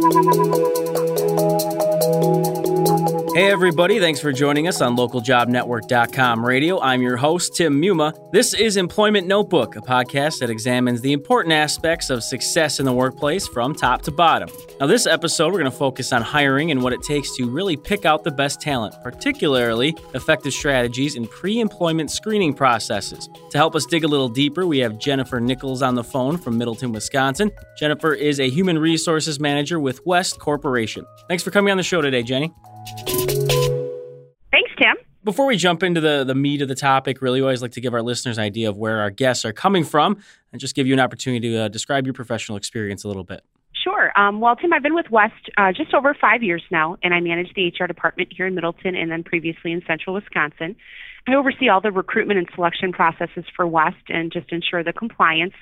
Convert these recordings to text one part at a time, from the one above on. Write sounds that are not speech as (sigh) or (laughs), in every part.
Ha ha. Hey, everybody, thanks for joining us on localjobnetwork.com radio. I'm your host, Tim Muma. This is Employment Notebook, a podcast that examines the important aspects of success in the workplace from top to bottom. Now, this episode, we're going to focus on hiring and what it takes to really pick out the best talent, particularly effective strategies in pre employment screening processes. To help us dig a little deeper, we have Jennifer Nichols on the phone from Middleton, Wisconsin. Jennifer is a human resources manager with West Corporation. Thanks for coming on the show today, Jenny. Thanks, Tim. Before we jump into the, the meat of the topic, really always like to give our listeners an idea of where our guests are coming from and just give you an opportunity to uh, describe your professional experience a little bit. Sure. Um, well, Tim, I've been with West uh, just over five years now, and I manage the HR department here in Middleton and then previously in central Wisconsin. I oversee all the recruitment and selection processes for West and just ensure the compliance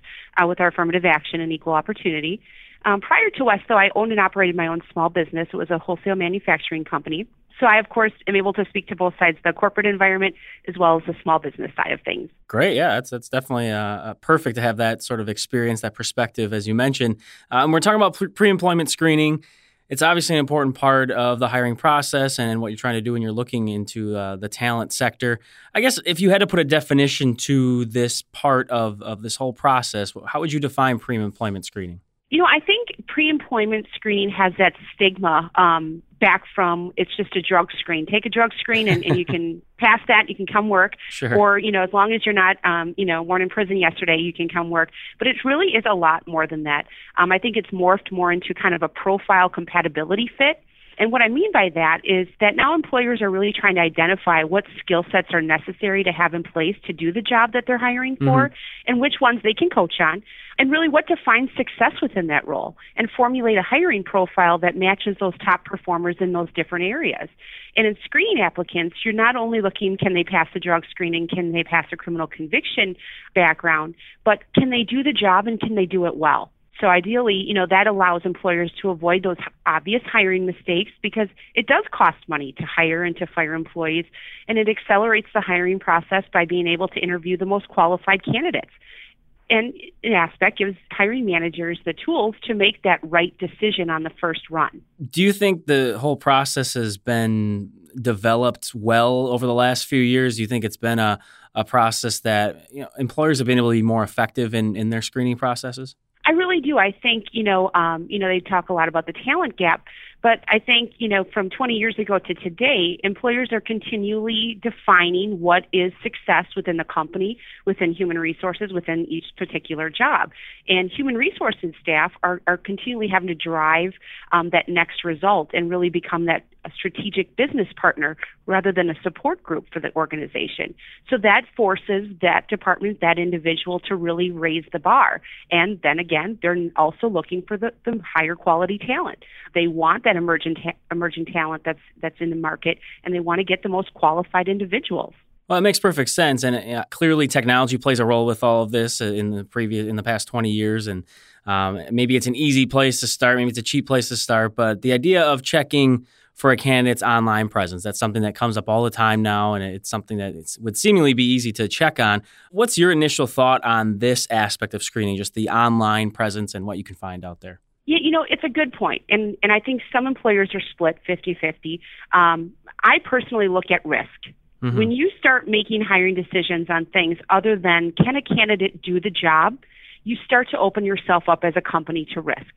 uh, with our affirmative action and equal opportunity. Um, prior to West, though, I owned and operated my own small business. It was a wholesale manufacturing company. So I, of course, am able to speak to both sides, the corporate environment as well as the small business side of things. Great, yeah, that's that's definitely uh, uh perfect to have that sort of experience, that perspective, as you mentioned. Um, we're talking about pre-employment screening. It's obviously an important part of the hiring process and what you're trying to do when you're looking into uh, the talent sector. I guess if you had to put a definition to this part of, of this whole process, how would you define pre-employment screening? You know, I think pre-employment screening has that stigma um, back from it's just a drug screen. Take a drug screen and, and you can (laughs) pass that. You can come work, sure. or you know, as long as you're not, um, you know, weren't in prison yesterday, you can come work. But it really is a lot more than that. Um, I think it's morphed more into kind of a profile compatibility fit. And what I mean by that is that now employers are really trying to identify what skill sets are necessary to have in place to do the job that they're hiring for mm-hmm. and which ones they can coach on and really what defines success within that role and formulate a hiring profile that matches those top performers in those different areas. And in screening applicants, you're not only looking can they pass the drug screening, can they pass a criminal conviction background, but can they do the job and can they do it well? So ideally, you know, that allows employers to avoid those obvious hiring mistakes because it does cost money to hire and to fire employees and it accelerates the hiring process by being able to interview the most qualified candidates. And an aspect gives hiring managers the tools to make that right decision on the first run. Do you think the whole process has been developed well over the last few years? Do you think it's been a, a process that you know, employers have been able to be more effective in, in their screening processes? I really do. I think you know, um, you know, they talk a lot about the talent gap, but I think you know, from 20 years ago to today, employers are continually defining what is success within the company, within human resources, within each particular job, and human resources staff are are continually having to drive um, that next result and really become that a strategic business partner rather than a support group for the organization. So that forces that department, that individual to really raise the bar. And then again, they're also looking for the, the higher quality talent. They want that emerging ta- talent that's that's in the market, and they want to get the most qualified individuals. Well, it makes perfect sense, and uh, clearly technology plays a role with all of this uh, in the previous in the past twenty years, and um, maybe it's an easy place to start, maybe it's a cheap place to start, but the idea of checking for a candidate's online presence. That's something that comes up all the time now, and it's something that would seemingly be easy to check on. What's your initial thought on this aspect of screening, just the online presence and what you can find out there? Yeah, you know, it's a good point. And, and I think some employers are split 50 50. Um, I personally look at risk. Mm-hmm. When you start making hiring decisions on things other than can a candidate do the job, you start to open yourself up as a company to risk,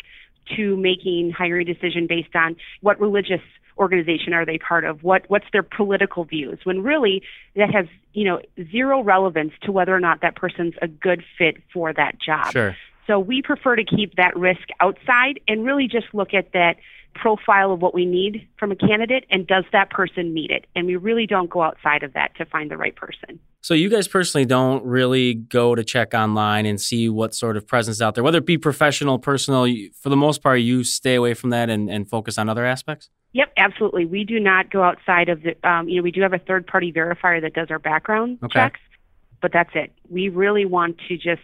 to making hiring decision based on what religious organization are they part of? What what's their political views? When really that has you know zero relevance to whether or not that person's a good fit for that job. Sure. So we prefer to keep that risk outside and really just look at that profile of what we need from a candidate and does that person meet it? And we really don't go outside of that to find the right person. So you guys personally don't really go to check online and see what sort of presence out there, whether it be professional, personal. For the most part, you stay away from that and, and focus on other aspects. Yep, absolutely. We do not go outside of the. Um, you know, we do have a third party verifier that does our background okay. checks, but that's it. We really want to just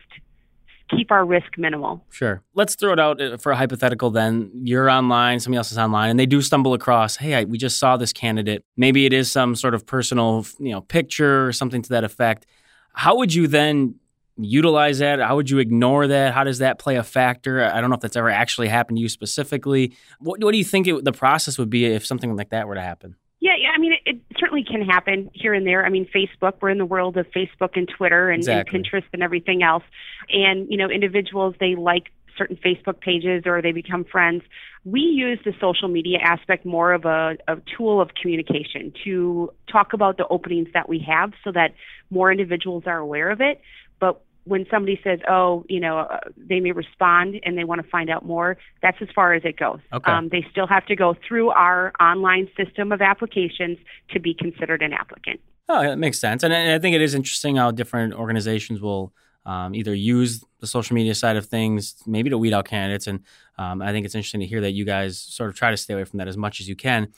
keep our risk minimal. Sure. Let's throw it out uh, for a hypothetical then. You're online, somebody else is online, and they do stumble across, hey, I, we just saw this candidate. Maybe it is some sort of personal, you know, picture or something to that effect. How would you then utilize that? How would you ignore that? How does that play a factor? I don't know if that's ever actually happened to you specifically. What, what do you think it, the process would be if something like that were to happen? Yeah, yeah. I mean, it, it, certainly can happen here and there. I mean, Facebook. We're in the world of Facebook and Twitter and, exactly. and Pinterest and everything else. And you know, individuals they like certain Facebook pages or they become friends. We use the social media aspect more of a, a tool of communication to talk about the openings that we have so that more individuals are aware of it. But when somebody says, "Oh, you know," uh, they may respond and they want to find out more. That's as far as it goes. Okay. Um, they still have to go through our online system of applications to be considered an applicant. Oh, that makes sense, and I think it is interesting how different organizations will um, either use the social media side of things, maybe to weed out candidates. And um, I think it's interesting to hear that you guys sort of try to stay away from that as much as you can.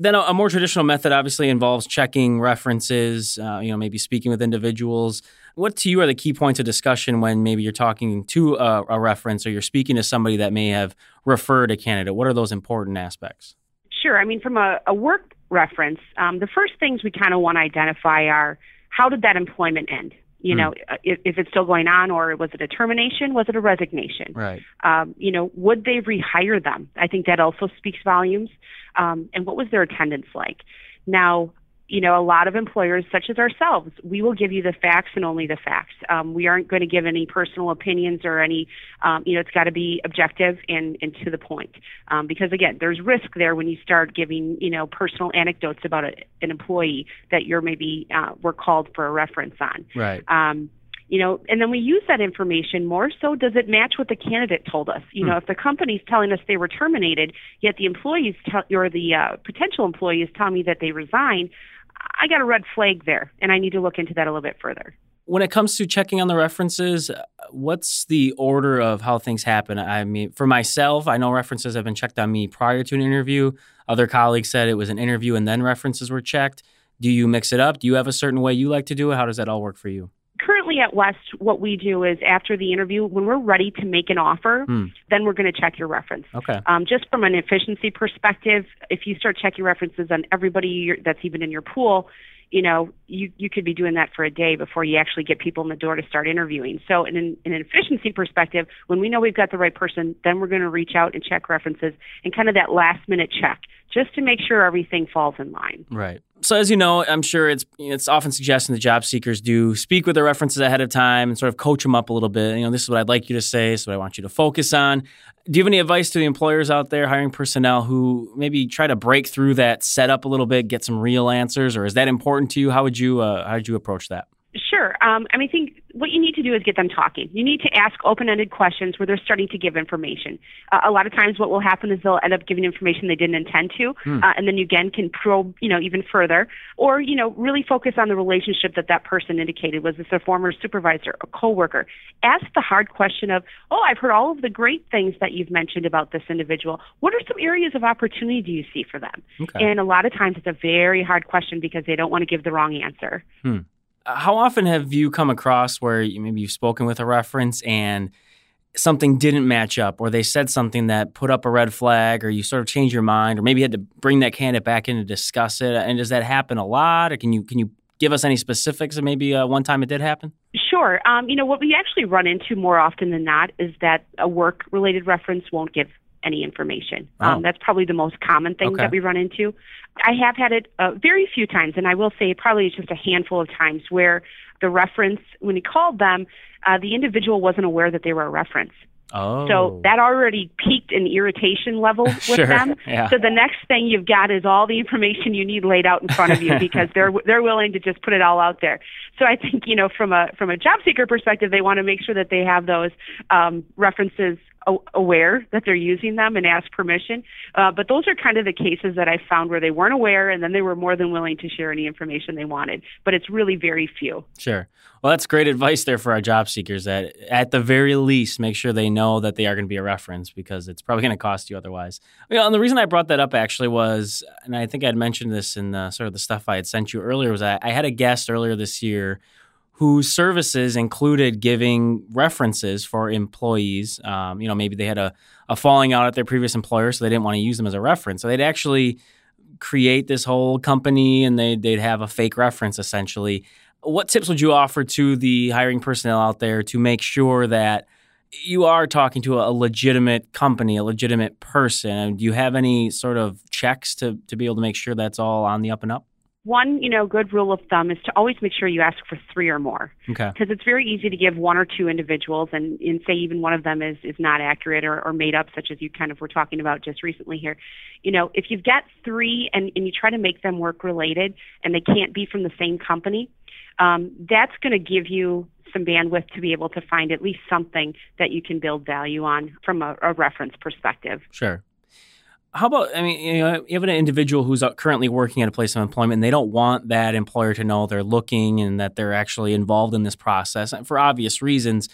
Then a, a more traditional method obviously involves checking references, uh, you know, maybe speaking with individuals. What to you are the key points of discussion when maybe you're talking to a, a reference or you're speaking to somebody that may have referred a candidate? What are those important aspects? Sure. I mean, from a, a work reference, um, the first things we kind of want to identify are how did that employment end? You mm. know, uh, if, if, it's still going on, or was it a termination? Was it a resignation? Right. Um, you know, would they rehire them? I think that also speaks volumes. Um, and what was their attendance like? Now, you know, a lot of employers, such as ourselves, we will give you the facts and only the facts. Um, we aren't going to give any personal opinions or any, um, you know, it's got to be objective and, and to the point. Um, because again, there's risk there when you start giving, you know, personal anecdotes about a, an employee that you're maybe uh, were called for a reference on. Right. Um, you know, and then we use that information more so does it match what the candidate told us? You hmm. know, if the company's telling us they were terminated, yet the employees tell, or the uh, potential employee is telling me that they resigned, I got a red flag there, and I need to look into that a little bit further. When it comes to checking on the references, uh, what's the order of how things happen? I mean, for myself, I know references have been checked on me prior to an interview. Other colleagues said it was an interview and then references were checked. Do you mix it up? Do you have a certain way you like to do it? How does that all work for you? Currently at West, what we do is after the interview, when we're ready to make an offer, hmm. then we're going to check your reference. Okay. Um, just from an efficiency perspective, if you start checking references on everybody that's even in your pool, you know, you, you could be doing that for a day before you actually get people in the door to start interviewing. So, in an, in an efficiency perspective, when we know we've got the right person, then we're going to reach out and check references and kind of that last minute check just to make sure everything falls in line. Right so as you know, I'm sure it's it's often suggested that job seekers do speak with their references ahead of time and sort of coach them up a little bit. You know, this is what I'd like you to say, this is what I want you to focus on. Do you have any advice to the employers out there hiring personnel who maybe try to break through that setup a little bit, get some real answers, or is that important to you? How would you uh, how would you approach that? Sure. Um, I mean, I think what you need to do is get them talking. You need to ask open-ended questions where they're starting to give information. Uh, a lot of times, what will happen is they'll end up giving information they didn't intend to, hmm. uh, and then you again can probe, you know, even further, or you know, really focus on the relationship that that person indicated. Was this a former supervisor, a coworker? Ask the hard question of, oh, I've heard all of the great things that you've mentioned about this individual. What are some areas of opportunity do you see for them? Okay. And a lot of times, it's a very hard question because they don't want to give the wrong answer. Hmm how often have you come across where you, maybe you've spoken with a reference and something didn't match up or they said something that put up a red flag or you sort of change your mind or maybe you had to bring that candidate back in to discuss it? And does that happen a lot or can you can you give us any specifics of maybe uh, one time it did happen? Sure. Um, you know what we actually run into more often than not is that a work related reference won't give any information. Oh. Um, that's probably the most common thing okay. that we run into. I have had it uh, very few times, and I will say probably just a handful of times where the reference, when he called them, uh, the individual wasn't aware that they were a reference. Oh. So that already piqued an irritation level (laughs) with sure. them. Yeah. So the next thing you've got is all the information you need laid out in front of you (laughs) because they're they're willing to just put it all out there. So I think you know from a from a job seeker perspective, they want to make sure that they have those um, references aware that they're using them and ask permission. Uh, but those are kind of the cases that I found where they weren't aware and then they were more than willing to share any information they wanted. But it's really very few. Sure. Well, that's great advice there for our job seekers that at the very least make sure they know that they are going to be a reference because it's probably going to cost you otherwise. You know, and the reason I brought that up actually was, and I think I'd mentioned this in the, sort of the stuff I had sent you earlier, was I, I had a guest earlier this year whose services included giving references for employees. Um, you know, maybe they had a, a falling out at their previous employer, so they didn't want to use them as a reference. So they'd actually create this whole company and they, they'd have a fake reference essentially. What tips would you offer to the hiring personnel out there to make sure that you are talking to a legitimate company, a legitimate person? Do you have any sort of checks to, to be able to make sure that's all on the up and up? One, you know, good rule of thumb is to always make sure you ask for three or more. Okay. Because it's very easy to give one or two individuals and, and say even one of them is, is not accurate or, or made up, such as you kind of were talking about just recently here. You know, if you've got three and, and you try to make them work related and they can't be from the same company, um, that's going to give you some bandwidth to be able to find at least something that you can build value on from a, a reference perspective. Sure how about I mean, you know, you have an individual who's uh, currently working at a place of employment, and they don't want that employer to know they're looking and that they're actually involved in this process for obvious reasons.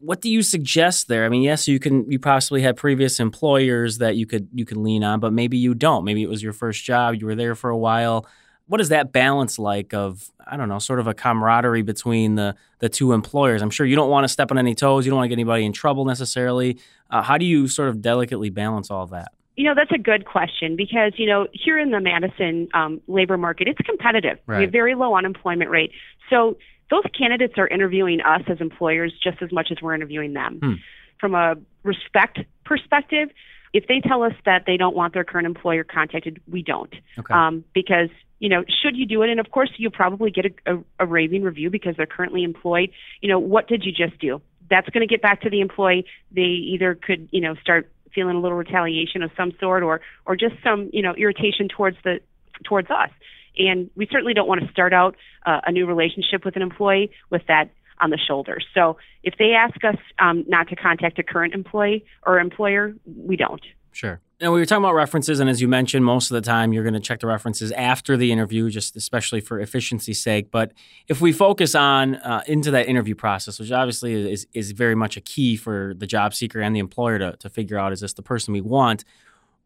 What do you suggest there? I mean, yes, you can. You possibly had previous employers that you could you can lean on, but maybe you don't. Maybe it was your first job. You were there for a while. What is that balance like? Of I don't know, sort of a camaraderie between the the two employers. I'm sure you don't want to step on any toes. You don't want to get anybody in trouble necessarily. Uh, how do you sort of delicately balance all of that? You know, that's a good question because, you know, here in the Madison um, labor market, it's competitive. Right. We have very low unemployment rate. So those candidates are interviewing us as employers just as much as we're interviewing them. Hmm. From a respect perspective, if they tell us that they don't want their current employer contacted, we don't. Okay. Um, because, you know, should you do it? And of course, you probably get a, a, a raving review because they're currently employed. You know, what did you just do? That's going to get back to the employee. They either could, you know, start feeling a little retaliation of some sort or or just some you know irritation towards the towards us. And we certainly don't want to start out uh, a new relationship with an employee with that on the shoulder. So if they ask us um, not to contact a current employee or employer we don't. Sure. Now we were talking about references, and as you mentioned, most of the time you're going to check the references after the interview, just especially for efficiency's sake. But if we focus on uh, into that interview process, which obviously is is very much a key for the job seeker and the employer to to figure out is this the person we want.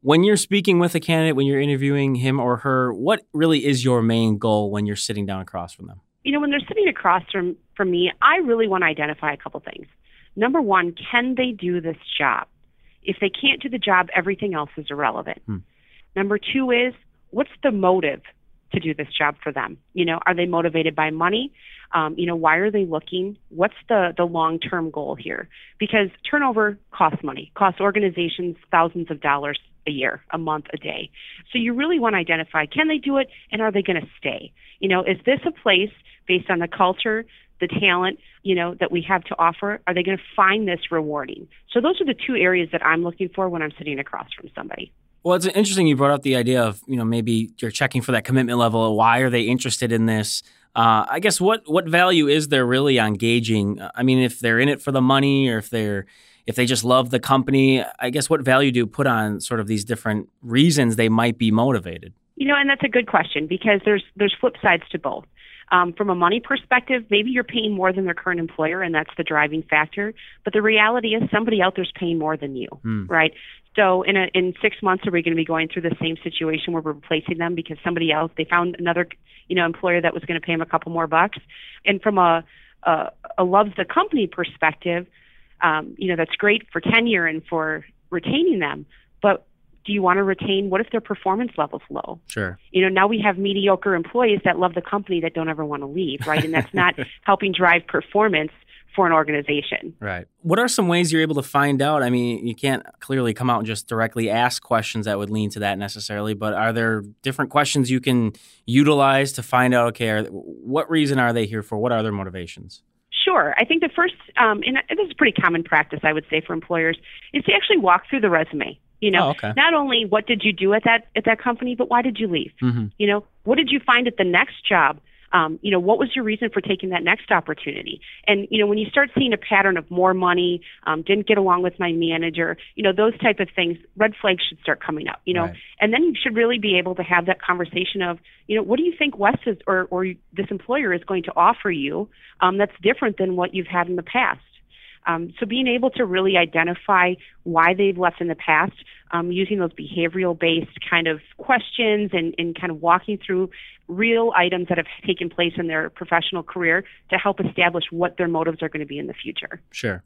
When you're speaking with a candidate, when you're interviewing him or her, what really is your main goal when you're sitting down across from them? You know, when they're sitting across from from me, I really want to identify a couple things. Number one, can they do this job? If they can't do the job, everything else is irrelevant. Hmm. Number two is what's the motive to do this job for them? You know, are they motivated by money? Um, you know, why are they looking? What's the the long term goal here? Because turnover costs money, costs organizations thousands of dollars a year, a month, a day. So you really want to identify can they do it and are they going to stay? You know, is this a place based on the culture, the talent, you know, that we have to offer? Are they going to find this rewarding? So those are the two areas that I'm looking for when I'm sitting across from somebody. Well, it's interesting you brought up the idea of you know maybe you're checking for that commitment level. Why are they interested in this? Uh, I guess what what value is there really on gauging? I mean, if they're in it for the money, or if they're if they just love the company, I guess what value do you put on sort of these different reasons they might be motivated? You know, and that's a good question because there's there's flip sides to both. Um, from a money perspective, maybe you're paying more than their current employer, and that's the driving factor. But the reality is, somebody out there's paying more than you, Hmm. right? So, in a, in six months, are we going to be going through the same situation where we're replacing them because somebody else they found another, you know, employer that was going to pay them a couple more bucks? And from a a, a loves the company perspective, um, you know, that's great for tenure and for retaining them. But do you want to retain? What if their performance level's low? Sure. you know now we have mediocre employees that love the company that don't ever want to leave right and that's not (laughs) helping drive performance for an organization Right. What are some ways you're able to find out? I mean, you can't clearly come out and just directly ask questions that would lean to that necessarily, but are there different questions you can utilize to find out, okay, are, what reason are they here for? What are their motivations? sure i think the first um, and this is pretty common practice i would say for employers is to actually walk through the resume you know Oh, okay. not only what did you do at that at that company but why did you leave Mm-hmm. you know what did you find at the next job um, you know what was your reason for taking that next opportunity and you know when you start seeing a pattern of more money um, didn't get along with my manager you know those type of things red flags should start coming up you know Right. and then you should really be able to have that conversation of you know what do you think west is or, or this employer is going to offer you um, that's different than what you've had in the past um, so being able to really identify why they've left in the past, um, using those behavioral based kind of questions and, and kind of walking through real items that have taken place in their professional career to help establish what their motives are going to be in the future. Sure.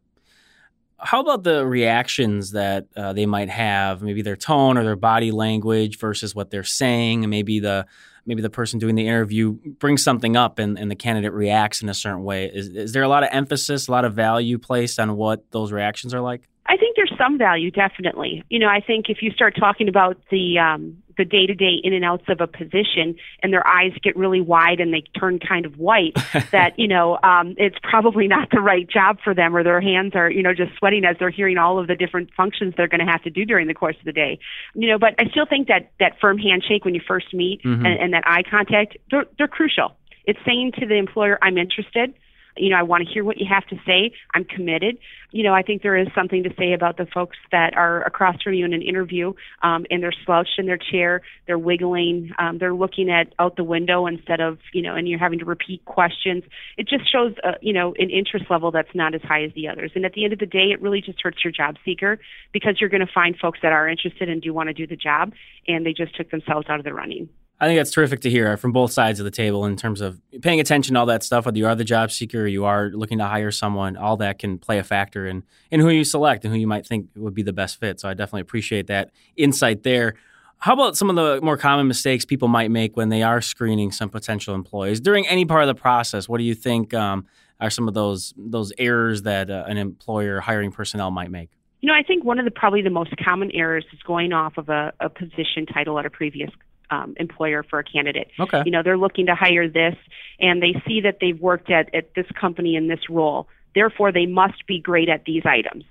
How about the reactions that uh, they might have, maybe their tone or their body language versus what they're saying, and maybe the maybe the person doing the interview brings something up and, and the candidate reacts in a certain way. Is, is there a lot of emphasis, a lot of value placed on what those reactions are like? I think there's some value, definitely. You know, I think if you start talking about the um, the day to day in and outs of a position, and their eyes get really wide and they turn kind of white, (laughs) that you know um, it's probably not the right job for them, or their hands are you know just sweating as they're hearing all of the different functions they're going to have to do during the course of the day. You know, but I still think that that firm handshake when you first meet mm-hmm. and, and that eye contact, they're, they're crucial. It's saying to the employer, "I'm interested." You know, I want to hear what you have to say. I'm committed. You know, I think there is something to say about the folks that are across from you in an interview, um, and they're slouched in their chair, they're wiggling, um, they're looking at out the window instead of, you know, and you're having to repeat questions. It just shows, uh, you know, an interest level that's not as high as the others. And at the end of the day, it really just hurts your job seeker because you're going to find folks that are interested and do want to do the job, and they just took themselves out of the running. I think that's terrific to hear from both sides of the table in terms of paying attention to all that stuff. Whether you are the job seeker or you are looking to hire someone, all that can play a factor in, in who you select and who you might think would be the best fit. So I definitely appreciate that insight there. How about some of the more common mistakes people might make when they are screening some potential employees during any part of the process? What do you think um, are some of those those errors that uh, an employer hiring personnel might make? You know, I think one of the probably the most common errors is going off of a, a position title at a previous um, employer for a candidate. Okay. You know, they're looking to hire this, and they see that they've worked at, at this company in this role. Therefore, they must be great at these items.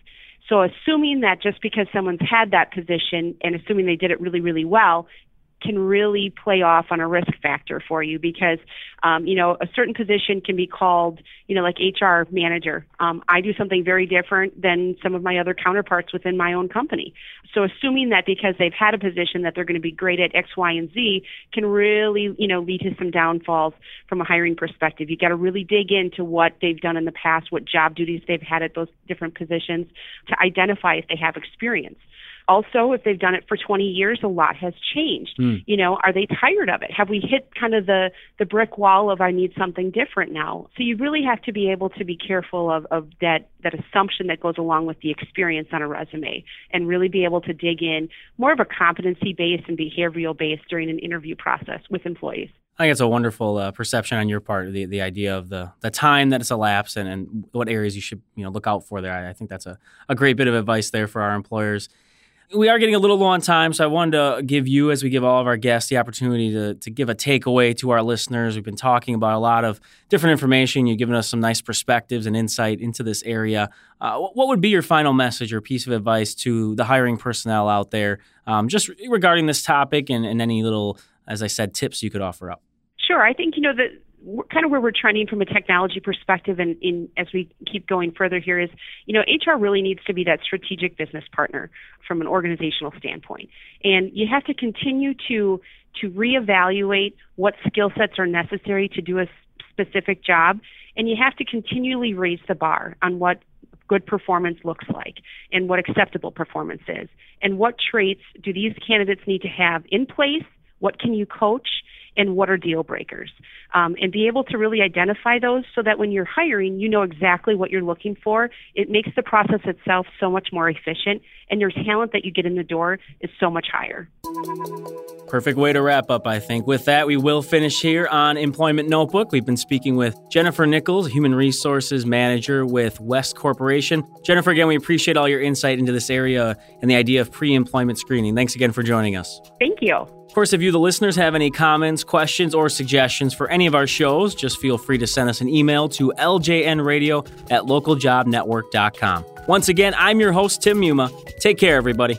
So, assuming that just because someone's had that position and assuming they did it really, really well, can really play off on a risk factor for you because, um, you know, a certain position can be called, you know, like HR manager. Um, I do something very different than some of my other counterparts within my own company. So assuming that because they've had a position that they're going to be great at X, Y, and Z can really, you know, lead to some downfalls from a hiring perspective. You got to really dig into what they've done in the past, what job duties they've had at those different positions to identify if they have experience. Also, if they've done it for 20 years, a lot has changed. Mm. You know, are they tired of it? Have we hit kind of the the brick wall of I need something different now? So you really have to be able to be careful of, of that that assumption that goes along with the experience on a resume and really be able to dig in more of a competency based and behavioral based during an interview process with employees. I think it's a wonderful uh, perception on your part, the the idea of the the time that it's elapsed and, and what areas you should you know look out for there. I, I think that's a, a great bit of advice there for our employers we are getting a little low on time, so I wanted to give you, as we give all of our guests, the opportunity to, to give a takeaway to our listeners. We've been talking about a lot of different information. You've given us some nice perspectives and insight into this area. Uh, what would be your final message or piece of advice to the hiring personnel out there, um, just regarding this topic and, and any little, as I said, tips you could offer up? Sure. I think, you know, that kind of where we're trending from a technology perspective and in as we keep going further here is you know HR really needs to be that strategic business partner from an organizational standpoint. And you have to continue to to reevaluate what skill sets are necessary to do a specific job and you have to continually raise the bar on what good performance looks like and what acceptable performance is. And what traits do these candidates need to have in place? What can you coach and what are deal breakers. Um, and be able to really identify those so that when you're hiring you know exactly what you're looking for. It makes the process itself so much more efficient and your talent that you get in the door is so much higher perfect way to wrap up i think with that we will finish here on employment notebook we've been speaking with jennifer nichols human resources manager with west corporation jennifer again we appreciate all your insight into this area and the idea of pre-employment screening thanks again for joining us thank you of course, if you, the listeners, have any comments, questions, or suggestions for any of our shows, just feel free to send us an email to ljnradio at localjobnetwork.com. Once again, I'm your host, Tim Muma. Take care, everybody.